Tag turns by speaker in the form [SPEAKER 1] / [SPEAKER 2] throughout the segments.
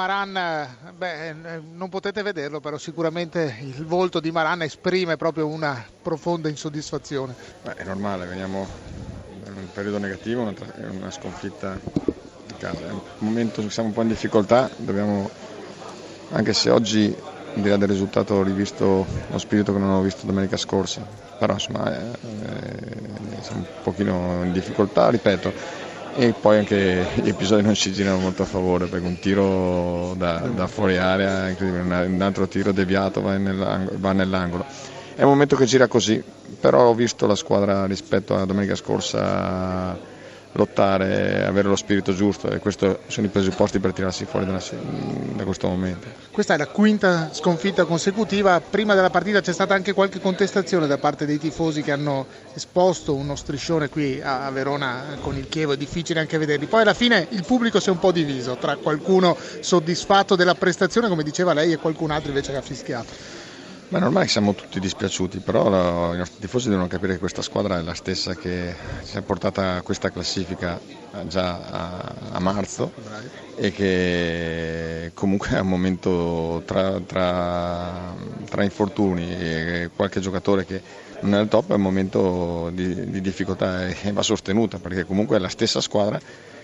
[SPEAKER 1] Maran, beh, non potete vederlo, però sicuramente il volto di Maran esprime proprio una profonda insoddisfazione.
[SPEAKER 2] Beh, è normale, veniamo da un periodo negativo, una, una sconfitta in casa. È un momento che siamo un po' in difficoltà, dobbiamo, anche se oggi al di là del risultato ho rivisto lo spirito che non ho visto domenica scorsa, però insomma eh, eh, siamo un pochino in difficoltà, ripeto, e poi anche gli episodi non ci girano molto a favore perché un tiro da, da fuori area, un altro tiro deviato va va nell'angolo. È un momento che gira così, però ho visto la squadra rispetto a domenica scorsa lottare, avere lo spirito giusto e questi sono i presupposti per tirarsi fuori da, da, questo momento.
[SPEAKER 1] Questa è la quinta sconfitta consecutiva, prima della partita c'è stata anche qualche contestazione da parte dei tifosi che hanno esposto uno striscione qui a Verona con il Chievo, è difficile anche vederli, poi alla fine il pubblico si è un po' diviso tra qualcuno soddisfatto della prestazione come diceva lei e qualcun altro invece che ha fischiato.
[SPEAKER 2] Normale che siamo tutti dispiaciuti, però i nostri tifosi devono capire che questa squadra è la stessa che si è portata a questa classifica eh, già a, a marzo e che comunque è un momento tra, tra, tra, infortuni e qualche giocatore che non è al top, è un momento di, di difficoltà e va sostenuta perché comunque è la stessa squadra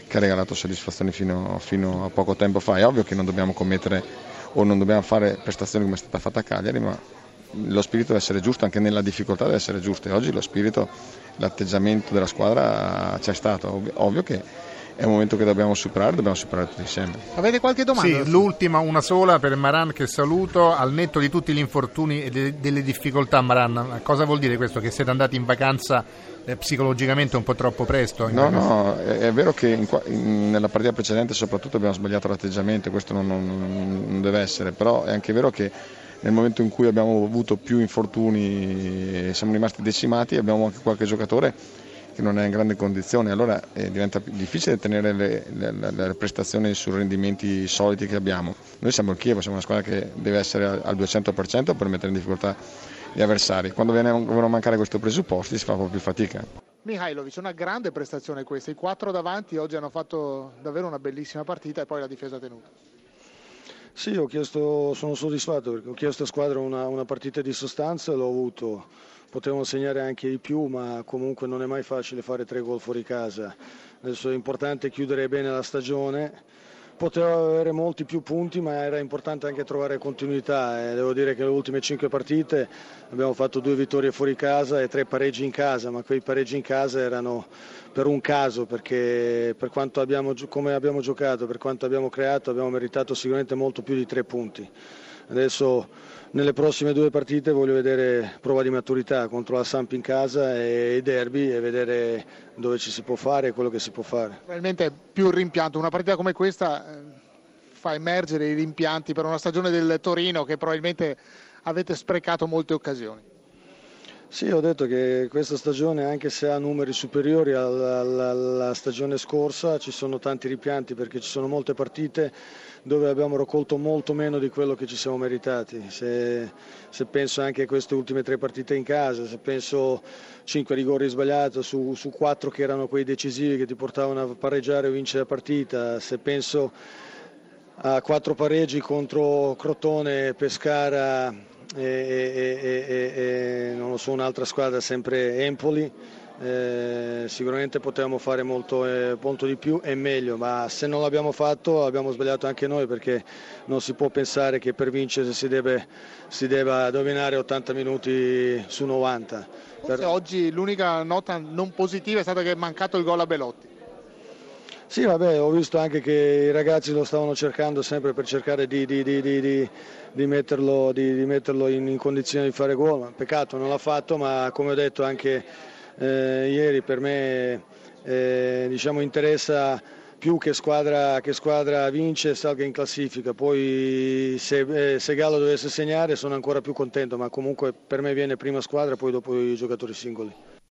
[SPEAKER 2] che ha regalato soddisfazioni fino, fino a poco tempo fa. È ovvio che non dobbiamo commettere o non dobbiamo fare prestazioni come è stata fatta a Cagliari, ma lo spirito deve essere giusto, anche nella difficoltà deve essere giusto e oggi lo spirito, l'atteggiamento della squadra c'è stato, ovvio, che è un momento che dobbiamo superare, dobbiamo superare tutti insieme.
[SPEAKER 1] Avete qualche domanda?
[SPEAKER 3] Sì, l'ultima, una sola per Maran che saluto, al netto di tutti gli infortuni e de- delle difficoltà Maran, cosa vuol dire questo? Che siete andati in vacanza psicologicamente un po' troppo presto?
[SPEAKER 2] No, no, è, è, vero che in, in, nella partita precedente soprattutto abbiamo sbagliato l'atteggiamento, questo non, non, non deve essere, però è anche vero che nel momento in cui abbiamo avuto più infortuni e siamo rimasti decimati abbiamo anche qualche giocatore che non è in grande condizione, allora eh, diventa difficile tenere le, le, le, prestazioni sui rendimenti soliti che abbiamo. Noi siamo il Chievo, siamo una squadra che deve essere al 200% per mettere in difficoltà gli avversari. Quando vengono a mancare questi presupposti si fa un po' più fatica.
[SPEAKER 1] Mihailovic, una grande prestazione questa, i quattro davanti oggi hanno fatto davvero una bellissima partita e poi la difesa tenuta.
[SPEAKER 4] Sì, chiesto, sono soddisfatto perché ho chiesto a squadra una, una partita di sostanza e l'ho avuto potevamo segnare anche di più, ma comunque non è mai facile fare tre gol fuori casa. Adesso è importante chiudere bene la stagione. Poteva avere molti più punti, ma era importante anche trovare continuità. E devo dire che le ultime cinque partite abbiamo fatto due vittorie fuori casa e tre pareggi in casa, ma quei pareggi in casa erano per un caso, perché per quanto abbiamo, come abbiamo giocato, per quanto abbiamo creato, abbiamo meritato sicuramente molto più di tre punti. Adesso nelle prossime due partite voglio vedere prova di maturità contro la Samp in casa e i derby e vedere dove ci si può fare e quello che si può fare.
[SPEAKER 1] Probabilmente più rimpianto, una partita come questa eh, fa emergere i rimpianti per una stagione del Torino che probabilmente avete sprecato molte occasioni.
[SPEAKER 4] Sì, ho detto che questa stagione, anche se ha numeri superiori alla, alla, alla, stagione scorsa, ci sono tanti rimpianti perché ci sono molte partite dove abbiamo raccolto molto meno di quello che ci siamo meritati. Se, se penso anche a queste ultime tre partite in casa, se penso cinque rigori sbagliati su, su quattro che erano quei decisivi che ti portavano a pareggiare o vincere la partita, se penso a quattro pareggi contro Crotone, Pescara e, e, e, non lo so, un'altra squadra sempre Empoli. Eh, sicuramente potevamo fare molto, eh, molto, di più e meglio, ma se non l'abbiamo fatto abbiamo sbagliato anche noi perché non si può pensare che per vincere si, deve, si debba dominare 80 minuti su 90.
[SPEAKER 1] Per... Oggi l'unica nota non positiva è stata che è mancato il gol a Belotti.
[SPEAKER 4] Sì, vabbè, ho visto anche che i ragazzi lo stavano cercando sempre per cercare di, di, di, di metterlo, metterlo in, in, condizione di fare gol. Peccato, non l'ha fatto, ma come ho detto anche eh, ieri per me eh, diciamo, interessa più che squadra, che squadra vince salga in classifica. Poi se, eh, se Gallo dovesse segnare sono ancora più contento, ma comunque per me viene prima squadra e poi dopo i giocatori singoli.